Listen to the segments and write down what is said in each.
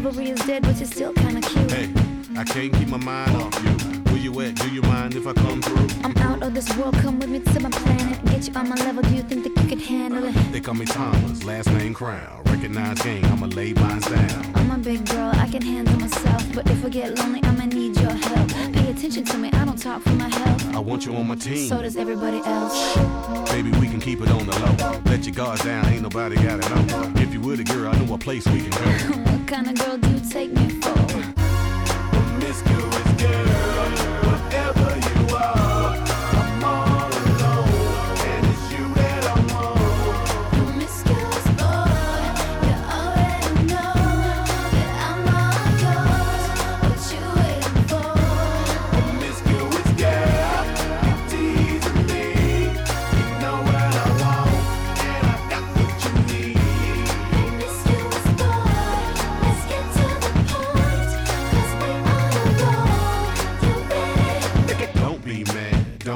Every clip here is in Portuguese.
Chivalry is dead, but you're still kinda cute. Hey, I can't keep my mind off you. Where you at? Do you mind if I come through? I'm out of this world, come with me to my planet. Get you on my level, do you think that you could handle it? They call me Thomas, last name Crown. Recognize gang, I'ma lay mine down. I'm a big girl, I can handle myself. But if I get lonely, I'ma need your help. Pay attention to me, I don't talk for my health. I want you on my team. So does everybody else. Baby, we can keep it on the low. Let your guards down, ain't nobody gotta know. If you a girl, I know a place we can go. kind of girl do you take me for? Miss you is good.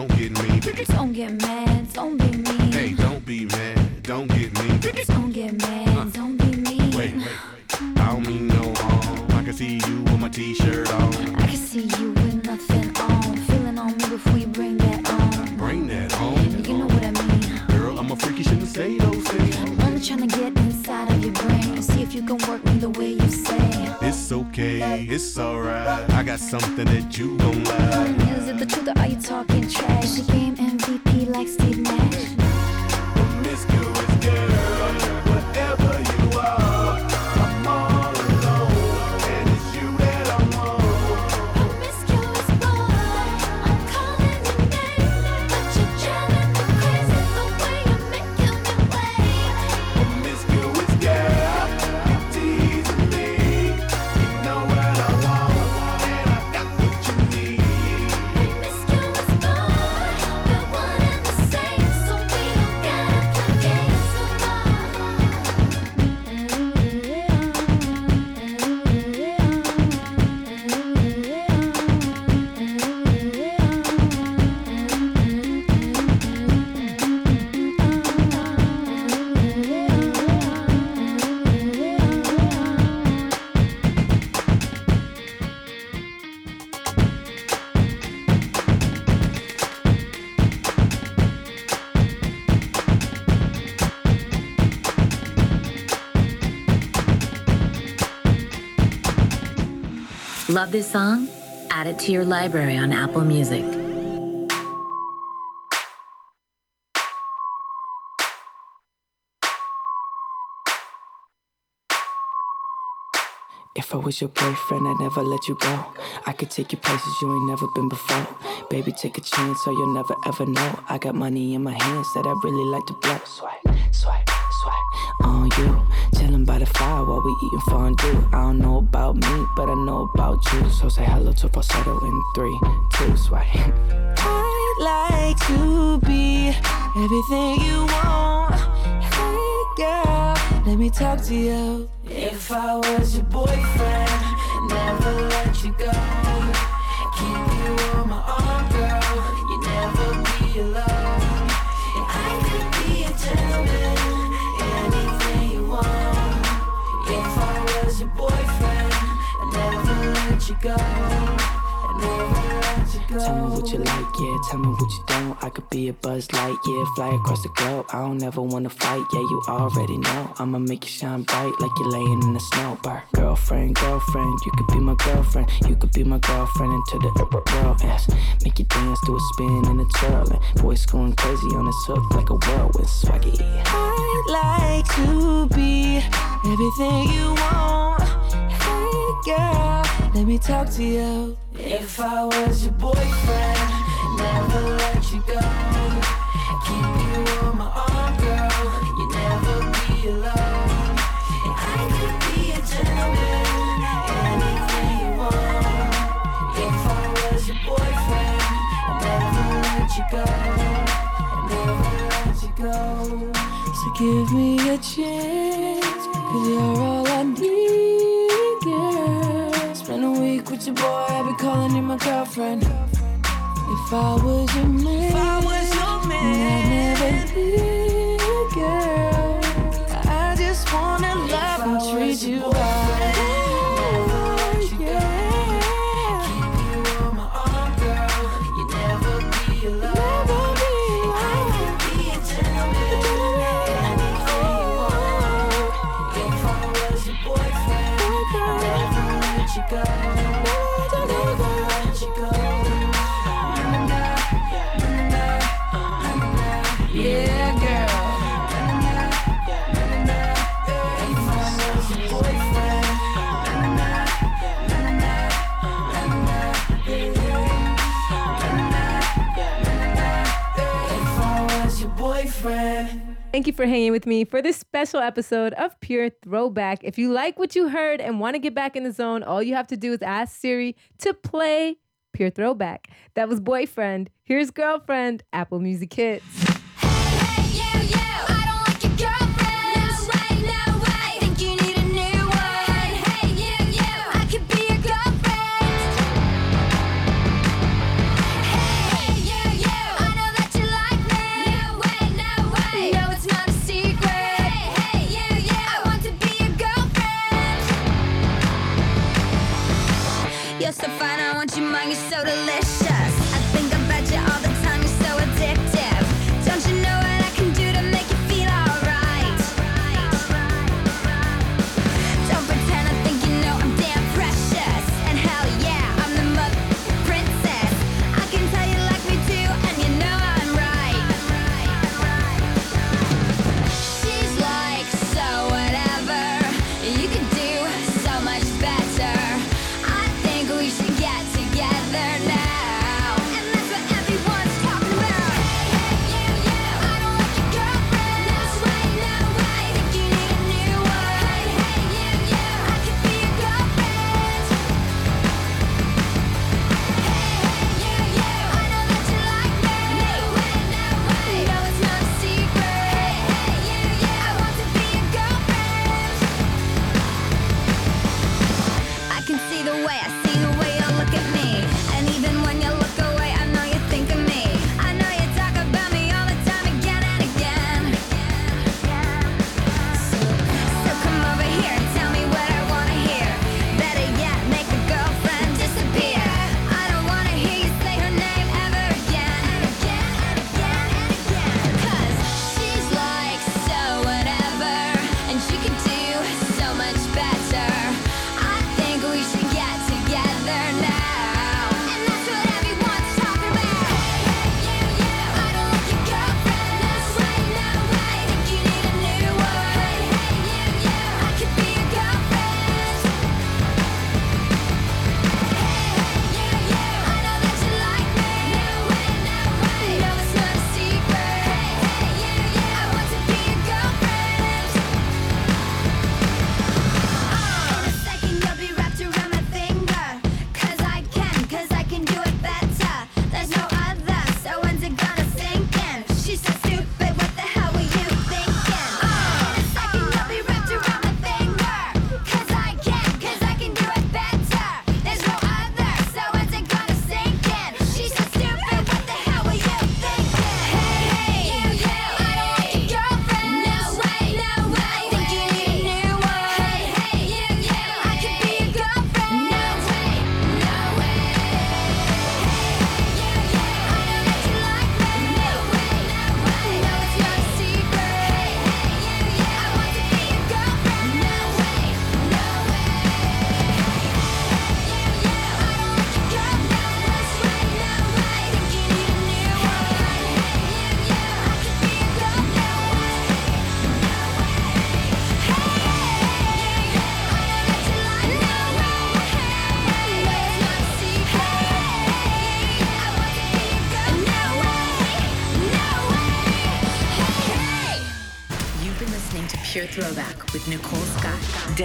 Don't get me. Don't get mad, don't be mean. Hey, don't be mad, don't get me. Don't get mad, don't be mean. Wait, wait, I don't mean no harm. I can see you with my t-shirt on. I can see you with nothing on. Feeling on me before you bring that on. Bring that home. You know what I mean. Girl, I'm a freaky, shouldn't say those things. I'm only trying to get inside of your brain. See if you can work me the way you say. It's okay, it's alright. I got something that you gon' like. Is it the truth or are you talking trash? She game MVP like Steve Love this song? Add it to your library on Apple Music. If I was your boyfriend, I'd never let you go. I could take you places you ain't never been before. Baby, take a chance so you'll never ever know. I got money in my hands that I really like to blow. Swipe, swipe on you. Chilling by the fire while we eating fondue. I don't know about me, but I know about you. So say hello to falsetto in three, two. I'd like to be everything you want. Hey girl, let me talk to you. If I was your boyfriend, never let you go. Keep you on my arm, let you go. Tell me what you like, yeah. Tell me what you don't. I could be a buzz light, yeah. Fly across the globe. I don't ever wanna fight, yeah. You already know. I'ma make you shine bright like you're laying in the snow. Bar. Girlfriend, girlfriend, you could be my girlfriend. You could be my girlfriend into the upper world. Yes. Make you dance do a spin and a twirl. And voice going crazy on this hook like a whirlwind swaggy. I'd like to be everything you want. Hey girl, let me talk to you. If I was your boyfriend, never let you go. Keep you on my arm, girl. You never be alone. And I could be a gentleman, anything you want. If I was your boyfriend, never let you go. Never let you go. So give me a chance, cause you're all calling you my girlfriend. If I was your man, if I was your man, I'd never leave, girl. I just wanna love and treat you right. Your boyfriend. Thank you for hanging with me for this special episode of Pure Throwback. If you like what you heard and want to get back in the zone, all you have to do is ask Siri to play Pure Throwback. That was Boyfriend. Here's Girlfriend, Apple Music Hits. You're so fine,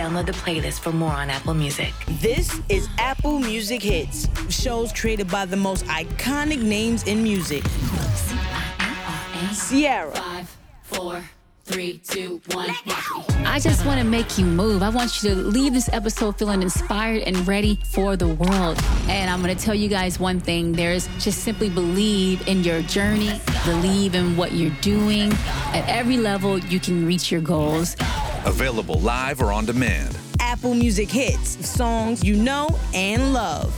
Download the playlist for more on Apple Music. This is Apple Music Hits, shows created by the most iconic names in music. Sierra. Five, four, three, two, one. I just want to make you move. I want you to leave this episode feeling inspired and ready for the world. And I'm going to tell you guys one thing there's just simply believe in your journey, believe in what you're doing. At every level, you can reach your goals. Available live or on demand. Apple Music Hits, songs you know and love.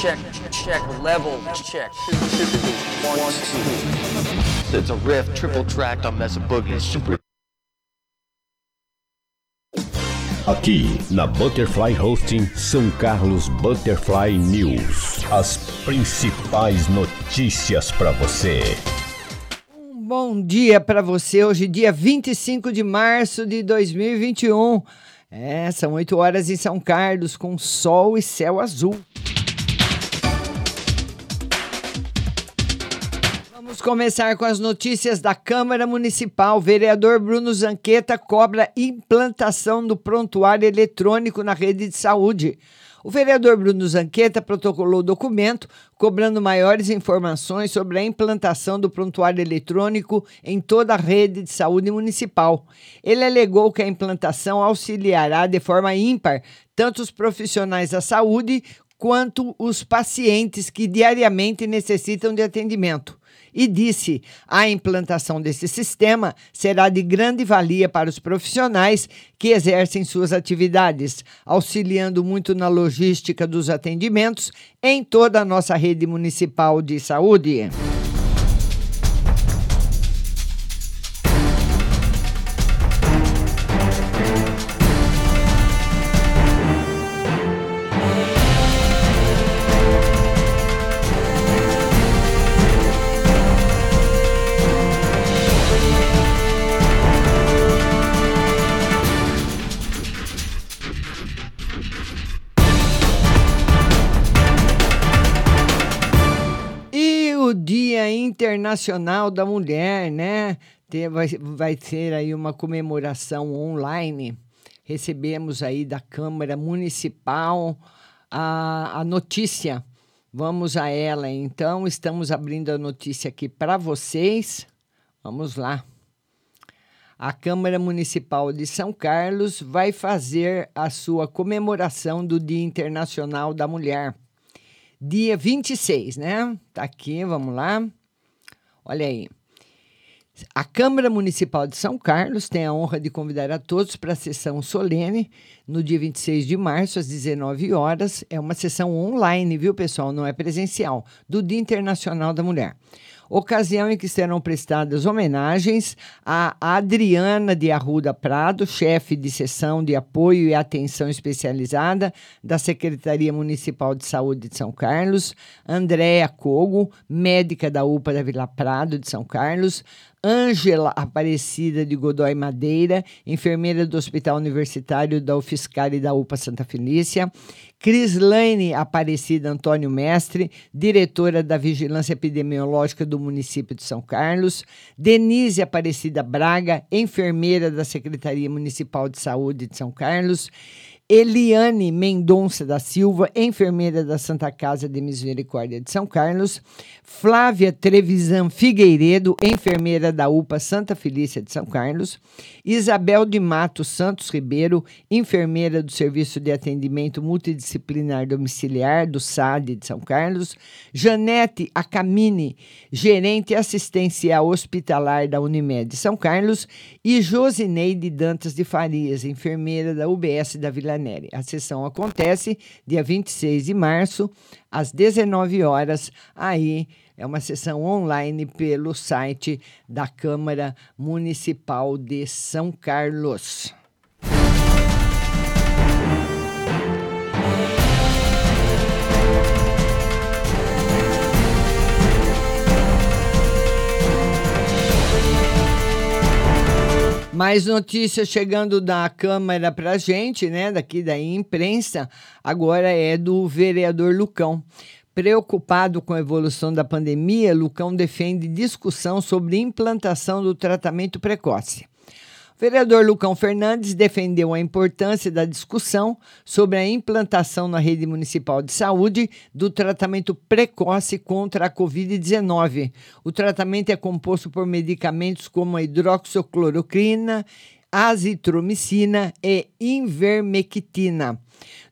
Check, check, level, check. One, two. It's a riff, triple tracked on Mesa Boogie. Super. Aqui na Butterfly Hosting São Carlos Butterfly News. As principais notícias para você. Bom dia para você. Hoje, dia 25 de março de 2021. É, são 8 horas em São Carlos, com sol e céu azul. Vamos começar com as notícias da Câmara Municipal. Vereador Bruno Zanqueta cobra implantação do prontuário eletrônico na rede de saúde. O vereador Bruno Zanqueta protocolou o documento cobrando maiores informações sobre a implantação do prontuário eletrônico em toda a rede de saúde municipal. Ele alegou que a implantação auxiliará de forma ímpar tanto os profissionais da saúde quanto os pacientes que diariamente necessitam de atendimento e disse: a implantação desse sistema será de grande valia para os profissionais que exercem suas atividades, auxiliando muito na logística dos atendimentos em toda a nossa rede municipal de saúde. Dia Internacional da Mulher, né? Vai, vai ter aí uma comemoração online. Recebemos aí da Câmara Municipal a, a notícia. Vamos a ela, então. Estamos abrindo a notícia aqui para vocês. Vamos lá. A Câmara Municipal de São Carlos vai fazer a sua comemoração do Dia Internacional da Mulher dia 26, né? Tá aqui, vamos lá. Olha aí. A Câmara Municipal de São Carlos tem a honra de convidar a todos para a sessão solene no dia 26 de março, às 19 horas. É uma sessão online, viu, pessoal? Não é presencial, do Dia Internacional da Mulher. Ocasião em que serão prestadas homenagens a Adriana de Arruda Prado, chefe de seção de apoio e atenção especializada da Secretaria Municipal de Saúde de São Carlos, Andréa Cogo, médica da UPA da Vila Prado de São Carlos, Ângela Aparecida de Godoy Madeira, enfermeira do Hospital Universitário da UFSCar e da UPA Santa Felícia, Crislaine Aparecida Antônio Mestre, diretora da Vigilância Epidemiológica do município de São Carlos, Denise Aparecida Braga, enfermeira da Secretaria Municipal de Saúde de São Carlos, Eliane Mendonça da Silva, enfermeira da Santa Casa de Misericórdia de São Carlos, Flávia Trevisan Figueiredo, enfermeira da UPA Santa Felícia de São Carlos, Isabel de Matos Santos Ribeiro, enfermeira do Serviço de Atendimento Multidisciplinar Domiciliar do SAD de São Carlos, Janete Acamini, gerente assistencial hospitalar da Unimed de São Carlos. E Josineide Dantas de Farias, enfermeira da UBS da Vila A sessão acontece dia 26 de março, às 19 horas, aí é uma sessão online pelo site da Câmara Municipal de São Carlos. Mais notícias chegando da Câmara para a gente, né? Daqui da imprensa, agora é do vereador Lucão. Preocupado com a evolução da pandemia, Lucão defende discussão sobre implantação do tratamento precoce. Vereador Lucão Fernandes defendeu a importância da discussão sobre a implantação na rede municipal de saúde do tratamento precoce contra a Covid-19. O tratamento é composto por medicamentos como a hidroxicloroquina, azitromicina e invermectina.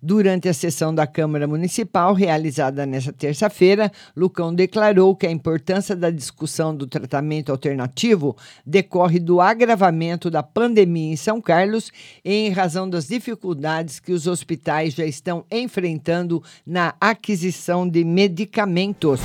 Durante a sessão da Câmara Municipal, realizada nesta terça-feira, Lucão declarou que a importância da discussão do tratamento alternativo decorre do agravamento da pandemia em São Carlos em razão das dificuldades que os hospitais já estão enfrentando na aquisição de medicamentos.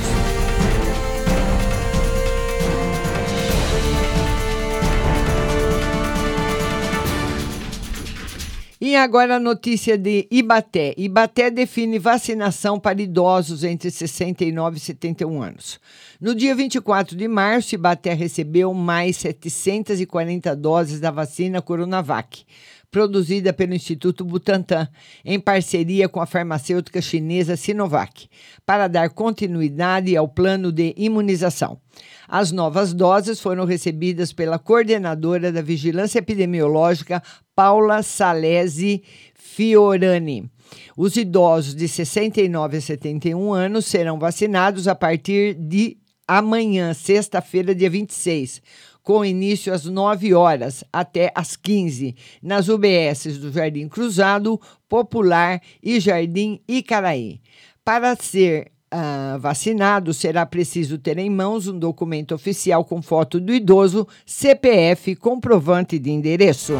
E agora a notícia de Ibaté. Ibaté define vacinação para idosos entre 69 e 71 anos. No dia 24 de março, Ibaté recebeu mais 740 doses da vacina Coronavac, produzida pelo Instituto Butantan, em parceria com a farmacêutica chinesa Sinovac, para dar continuidade ao plano de imunização. As novas doses foram recebidas pela coordenadora da Vigilância Epidemiológica, Paula Salesi Fiorani. Os idosos de 69 a 71 anos serão vacinados a partir de amanhã, sexta-feira, dia 26, com início às 9 horas até às 15, nas UBSs do Jardim Cruzado, Popular e Jardim Icaraí. Para ser ah, vacinado, será preciso ter em mãos um documento oficial com foto do idoso, CPF, comprovante de endereço.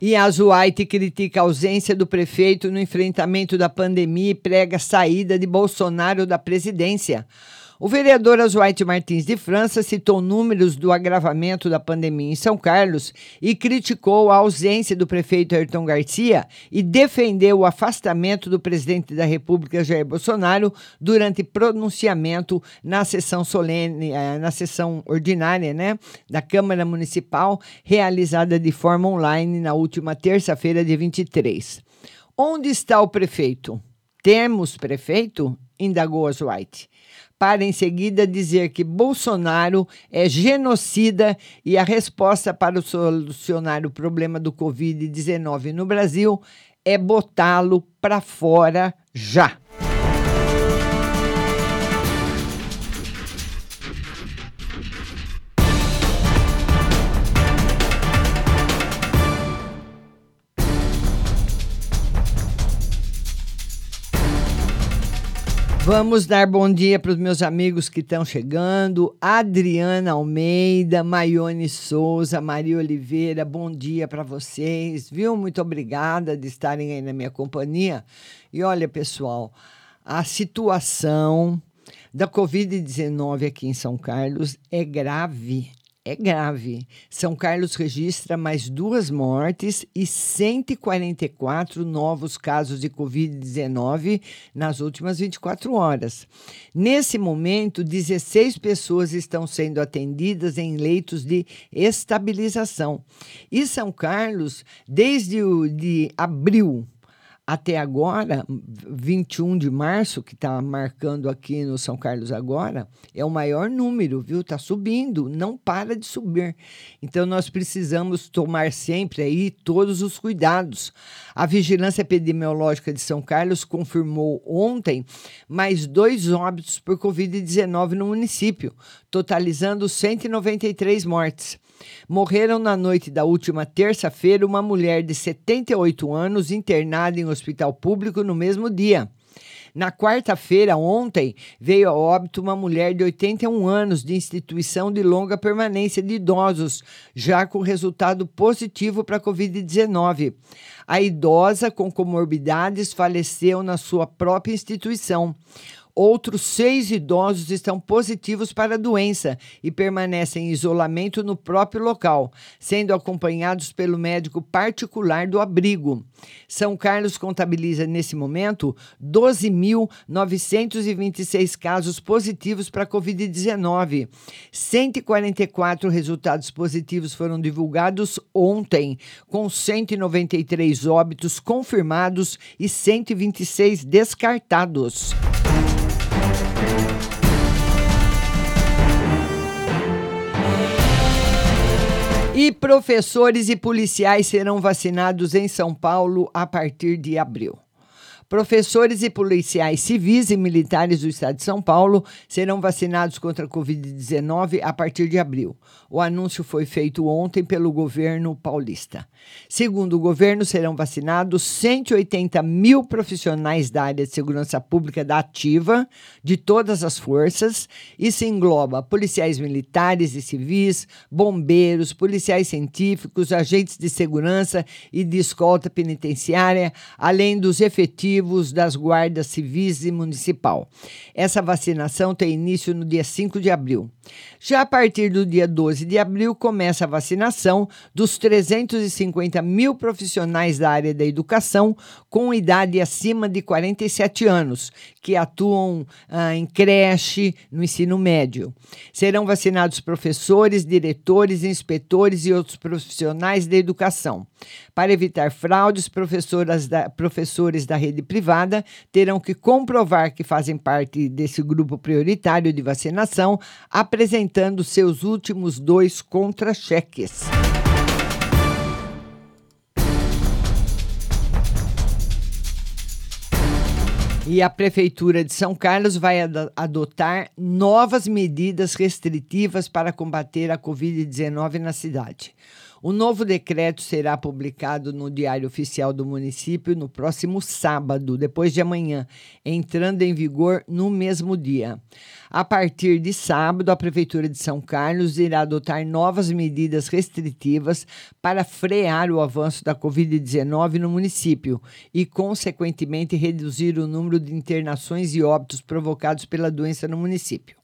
E a White critica a ausência do prefeito no enfrentamento da pandemia e prega saída de Bolsonaro da presidência. O vereador Asuaite Martins de França citou números do agravamento da pandemia em São Carlos e criticou a ausência do prefeito Ayrton Garcia e defendeu o afastamento do presidente da República Jair Bolsonaro durante pronunciamento na sessão solene, eh, na sessão ordinária, né, da Câmara Municipal, realizada de forma online na última terça-feira, de 23. Onde está o prefeito? Temos prefeito? indagou White para em seguida dizer que Bolsonaro é genocida e a resposta para solucionar o problema do Covid-19 no Brasil é botá-lo para fora já. Vamos dar bom dia para os meus amigos que estão chegando. Adriana Almeida, Maione Souza, Maria Oliveira, bom dia para vocês, viu? Muito obrigada de estarem aí na minha companhia. E olha, pessoal, a situação da Covid-19 aqui em São Carlos é grave, é grave. São Carlos registra mais duas mortes e 144 novos casos de Covid-19 nas últimas 24 horas. Nesse momento, 16 pessoas estão sendo atendidas em leitos de estabilização. E São Carlos, desde o de abril até agora, 21 de março, que está marcando aqui no São Carlos agora, é o maior número, viu? Está subindo, não para de subir. Então, nós precisamos tomar sempre aí todos os cuidados. A Vigilância Epidemiológica de São Carlos confirmou ontem mais dois óbitos por Covid-19 no município, totalizando 193 mortes. Morreram na noite da última terça-feira uma mulher de 78 anos internada em hospital público no mesmo dia. Na quarta-feira, ontem, veio a óbito uma mulher de 81 anos de instituição de longa permanência de idosos, já com resultado positivo para a Covid-19. A idosa com comorbidades faleceu na sua própria instituição. Outros seis idosos estão positivos para a doença e permanecem em isolamento no próprio local, sendo acompanhados pelo médico particular do abrigo. São Carlos contabiliza nesse momento 12.926 casos positivos para a Covid-19. 144 resultados positivos foram divulgados ontem, com 193 óbitos confirmados e 126 descartados. E professores e policiais serão vacinados em São Paulo a partir de abril. Professores e policiais civis e militares do estado de São Paulo serão vacinados contra a Covid-19 a partir de abril. O anúncio foi feito ontem pelo governo paulista. Segundo o governo, serão vacinados 180 mil profissionais da área de segurança pública da Ativa, de todas as forças. Isso engloba policiais militares e civis, bombeiros, policiais científicos, agentes de segurança e de escolta penitenciária, além dos efetivos das guardas civis e municipal. Essa vacinação tem início no dia 5 de abril. Já a partir do dia 12 de abril, começa a vacinação dos 350 mil profissionais da área da educação com idade acima de 47 anos, que atuam ah, em creche, no ensino médio. Serão vacinados professores, diretores, inspetores e outros profissionais da educação. Para evitar fraudes, professoras da, professores da rede privada terão que comprovar que fazem parte desse grupo prioritário de vacinação, apresentando seus últimos dois contra-cheques. E a Prefeitura de São Carlos vai ad adotar novas medidas restritivas para combater a Covid-19 na cidade. O novo decreto será publicado no Diário Oficial do município no próximo sábado, depois de amanhã, entrando em vigor no mesmo dia. A partir de sábado, a Prefeitura de São Carlos irá adotar novas medidas restritivas para frear o avanço da Covid-19 no município e, consequentemente, reduzir o número de internações e óbitos provocados pela doença no município.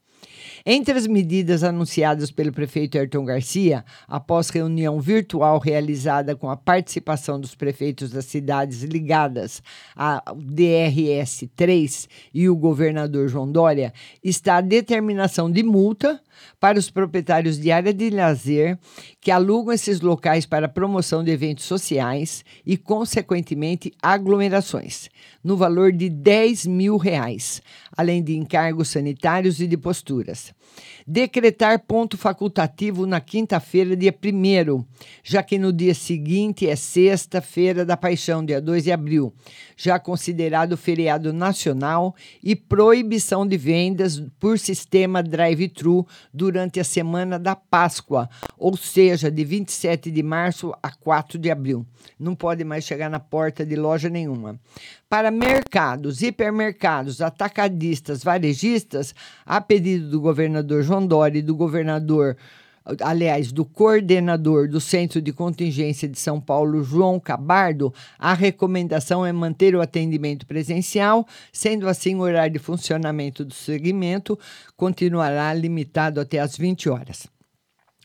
Entre as medidas anunciadas pelo prefeito Ayrton Garcia, após reunião virtual realizada com a participação dos prefeitos das cidades ligadas ao DRS 3 e o governador João Dória, está a determinação de multa para os proprietários de área de lazer que alugam esses locais para promoção de eventos sociais e, consequentemente, aglomerações, no valor de 10 mil reais, além de encargos sanitários e de posturas. Decretar ponto facultativo na quinta-feira, dia 1 já que no dia seguinte é sexta-feira da Paixão, dia 2 de abril, já considerado feriado nacional, e proibição de vendas por sistema drive-thru durante a semana da Páscoa, ou seja, de 27 de março a 4 de abril. Não pode mais chegar na porta de loja nenhuma. Para mercados, hipermercados, atacadistas, varejistas, a pedido do governador João Dória e do governador aliás, do coordenador do Centro de Contingência de São Paulo, João Cabardo, a recomendação é manter o atendimento presencial, sendo assim o horário de funcionamento do segmento continuará limitado até às 20 horas.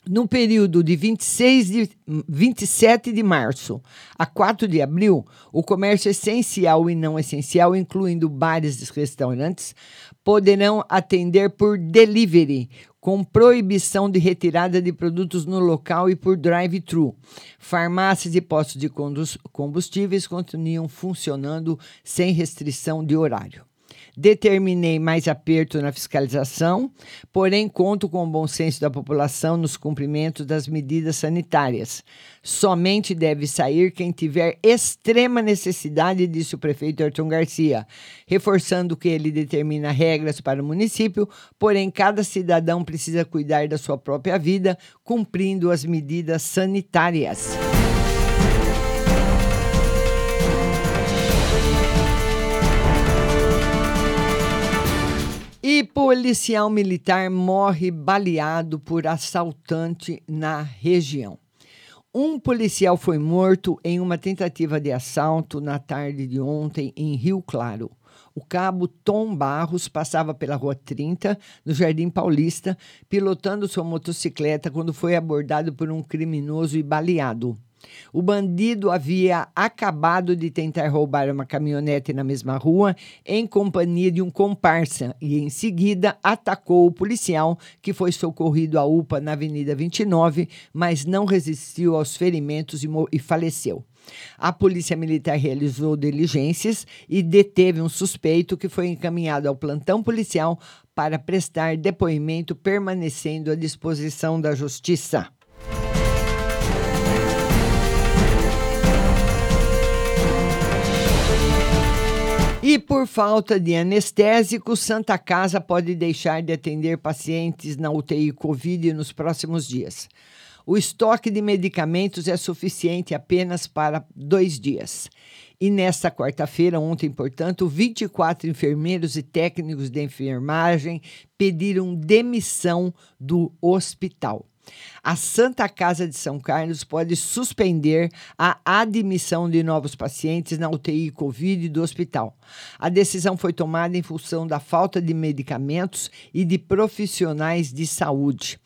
No período de, 26 de 27 de março a 4 de abril, o comércio essencial e não essencial, incluindo bares e restaurantes, poderão atender por delivery, com proibição de retirada de produtos no local e por drive-thru. Farmácias e postos de combustíveis continuam funcionando sem restrição de horário. Determinei mais aperto na fiscalização, porém conto com o bom senso da população nos cumprimentos das medidas sanitárias. Somente deve sair quem tiver extrema necessidade, disse o prefeito Ayrton Garcia, reforçando que ele determina regras para o município, porém cada cidadão precisa cuidar da sua própria vida, cumprindo as medidas sanitárias. E policial militar morre baleado por assaltante na região. Um policial foi morto em uma tentativa de assalto na tarde de ontem em Rio Claro. O cabo Tom Barros passava pela Rua 30, no Jardim Paulista, pilotando sua motocicleta quando foi abordado por um criminoso e baleado. O bandido havia acabado de tentar roubar uma caminhonete na mesma rua em companhia de um comparsa e, em seguida, atacou o policial que foi socorrido à UPA na Avenida 29, mas não resistiu aos ferimentos e, e faleceu. A Polícia Militar realizou diligências e deteve um suspeito que foi encaminhado ao plantão policial para prestar depoimento, permanecendo à disposição da Justiça. E por falta de anestésico, Santa Casa pode deixar de atender pacientes na UTI Covid nos próximos dias. O estoque de medicamentos é suficiente apenas para dois dias. E nesta quarta-feira, ontem, portanto, 24 enfermeiros e técnicos de enfermagem pediram demissão do hospital. A Santa Casa de São Carlos pode suspender a admissão de novos pacientes na UTI Covid do hospital. A decisão foi tomada em função da falta de medicamentos e de profissionais de saúde.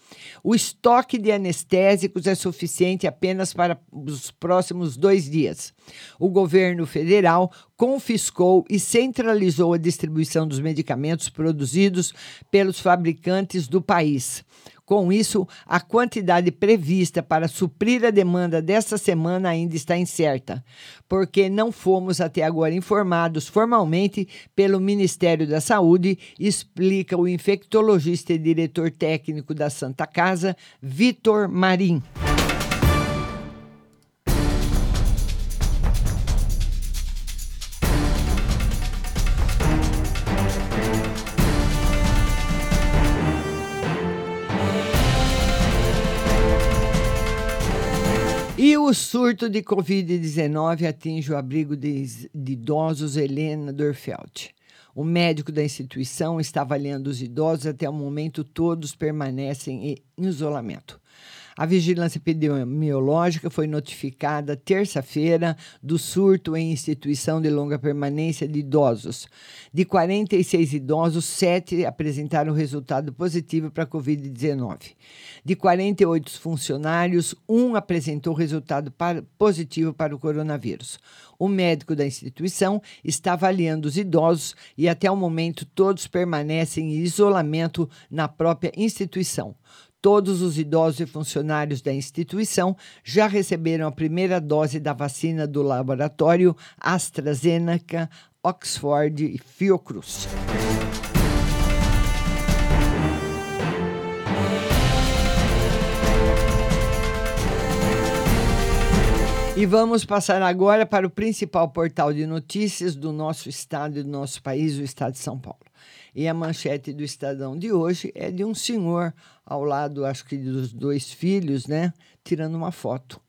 O estoque de anestésicos é suficiente apenas para os próximos dois dias. O governo federal confiscou e centralizou a distribuição dos medicamentos produzidos pelos fabricantes do país. Com isso, a quantidade prevista para suprir a demanda desta semana ainda está incerta, porque não fomos até agora informados formalmente pelo Ministério da Saúde, explica o infectologista e diretor técnico da Santa Casa, Vitor Marim. O surto de Covid-19 atinge o abrigo de, de idosos Helena Dorfeld. O médico da instituição está avaliando os idosos até o momento, todos permanecem em isolamento. A vigilância epidemiológica foi notificada terça-feira do surto em instituição de longa permanência de idosos. De 46 idosos, 7 apresentaram resultado positivo para a Covid-19. De 48 funcionários, um apresentou resultado para- positivo para o coronavírus. O médico da instituição está avaliando os idosos e, até o momento, todos permanecem em isolamento na própria instituição. Todos os idosos e funcionários da instituição já receberam a primeira dose da vacina do laboratório AstraZeneca, Oxford e Fiocruz. E vamos passar agora para o principal portal de notícias do nosso estado e do nosso país, o estado de São Paulo. E a manchete do Estadão de hoje é de um senhor ao lado, acho que dos dois filhos, né, tirando uma foto.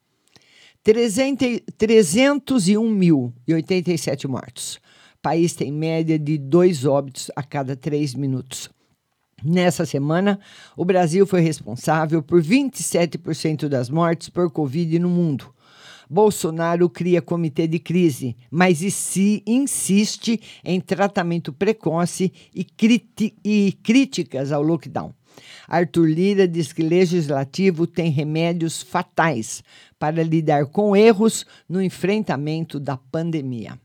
300 301.087 mortos. O país tem média de dois óbitos a cada três minutos. Nessa semana, o Brasil foi responsável por 27% das mortes por Covid no mundo. Bolsonaro cria comitê de crise, mas e se insiste em tratamento precoce e, e críticas ao lockdown. Arthur Lira diz que legislativo tem remédios fatais para lidar com erros no enfrentamento da pandemia.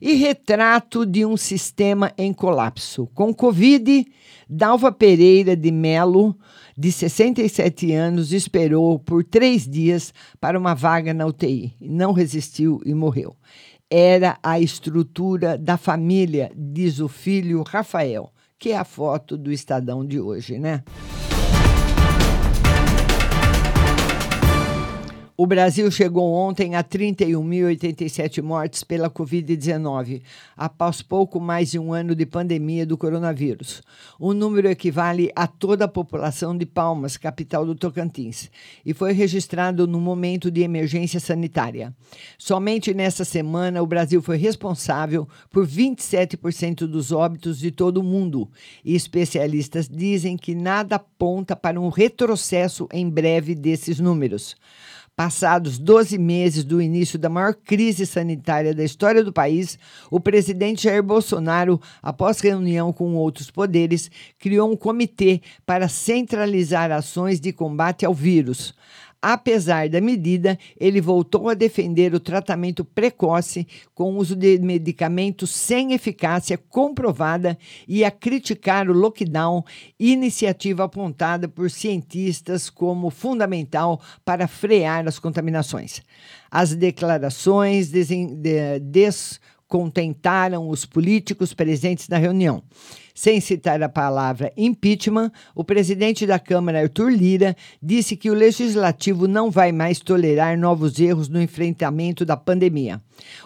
E retrato de um sistema em colapso. Com Covid, Dalva Pereira de Melo, de 67 anos, esperou por três dias para uma vaga na UTI. Não resistiu e morreu. Era a estrutura da família, diz o filho Rafael, que é a foto do Estadão de hoje, né? O Brasil chegou ontem a 31.087 mortes pela Covid-19, após pouco mais de um ano de pandemia do coronavírus. O número equivale a toda a população de Palmas, capital do Tocantins, e foi registrado no momento de emergência sanitária. Somente nessa semana, o Brasil foi responsável por 27% dos óbitos de todo o mundo, e especialistas dizem que nada aponta para um retrocesso em breve desses números. Passados 12 meses do início da maior crise sanitária da história do país, o presidente Jair Bolsonaro, após reunião com outros poderes, criou um comitê para centralizar ações de combate ao vírus. Apesar da medida, ele voltou a defender o tratamento precoce com uso de medicamentos sem eficácia comprovada e a criticar o lockdown, iniciativa apontada por cientistas como fundamental para frear as contaminações. As declarações desen- de- descontentaram os políticos presentes na reunião. Sem citar a palavra impeachment, o presidente da Câmara, Arthur Lira, disse que o legislativo não vai mais tolerar novos erros no enfrentamento da pandemia.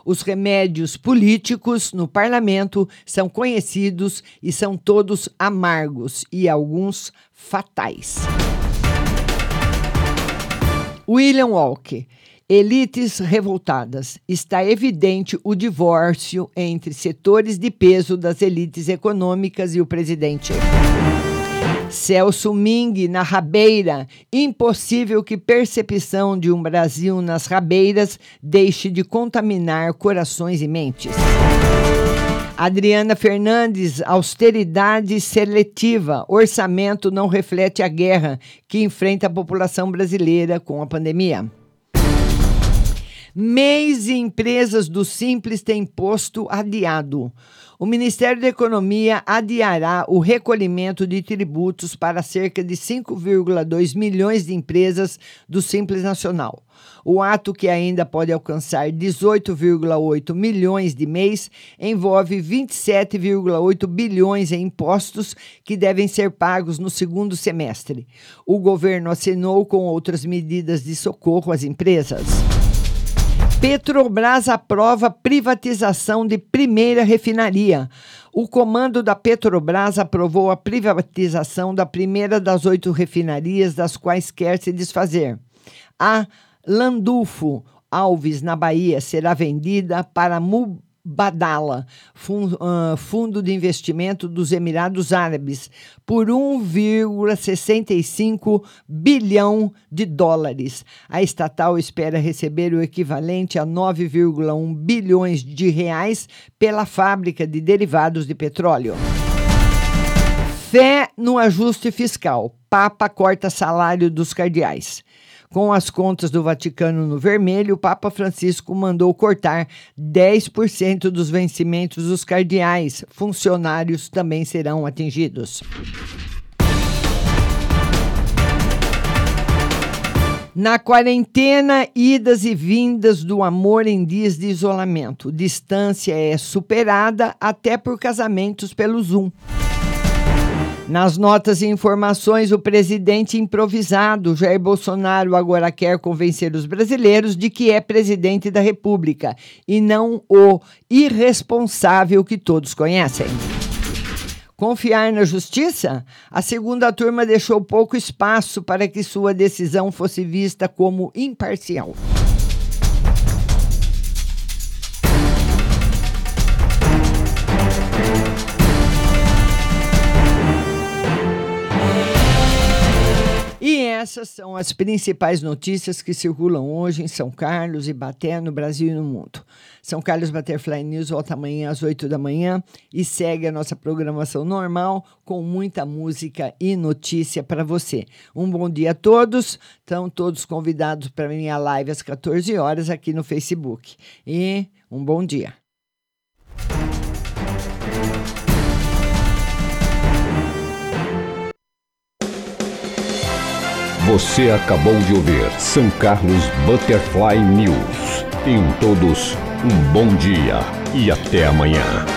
Os remédios políticos no parlamento são conhecidos e são todos amargos e alguns fatais. William Walker. Elites revoltadas. Está evidente o divórcio entre setores de peso das elites econômicas e o presidente. Celso Ming, na rabeira. Impossível que percepção de um Brasil nas rabeiras deixe de contaminar corações e mentes. Adriana Fernandes, austeridade seletiva. Orçamento não reflete a guerra que enfrenta a população brasileira com a pandemia. MEIs e empresas do Simples têm posto adiado. O Ministério da Economia adiará o recolhimento de tributos para cerca de 5,2 milhões de empresas do Simples Nacional. O ato, que ainda pode alcançar 18,8 milhões de mês, envolve 27,8 bilhões em impostos que devem ser pagos no segundo semestre. O governo assinou com outras medidas de socorro às empresas. Petrobras aprova privatização de primeira refinaria. O comando da Petrobras aprovou a privatização da primeira das oito refinarias das quais quer se desfazer. A Landulfo Alves, na Bahia, será vendida para Mubadala, fun- ah, fundo de investimento dos Emirados Árabes, por 1,65 bilhão de dólares. A estatal espera receber o equivalente a 9,1 bilhões de reais pela fábrica de derivados de petróleo. Fé no ajuste fiscal. Papa corta salário dos cardeais. Com as contas do Vaticano no vermelho, o Papa Francisco mandou cortar 10% dos vencimentos dos cardeais. Funcionários também serão atingidos. Na quarentena, idas e vindas do amor em dias de isolamento. Distância é superada até por casamentos pelo Zoom. Nas notas e informações, o presidente improvisado, Jair Bolsonaro, agora quer convencer os brasileiros de que é presidente da República e não o irresponsável que todos conhecem. Confiar na justiça? A segunda turma deixou pouco espaço para que sua decisão fosse vista como imparcial. Essas são as principais notícias que circulam hoje em São Carlos e Baté, no Brasil e no mundo. São Carlos Butterfly News volta amanhã às 8 da manhã e segue a nossa programação normal com muita música e notícia para você. Um bom dia a todos. Estão todos convidados para minha live às 14 horas aqui no Facebook. E um bom dia. Você acabou de ouvir São Carlos Butterfly News. Tenham todos um bom dia e até amanhã.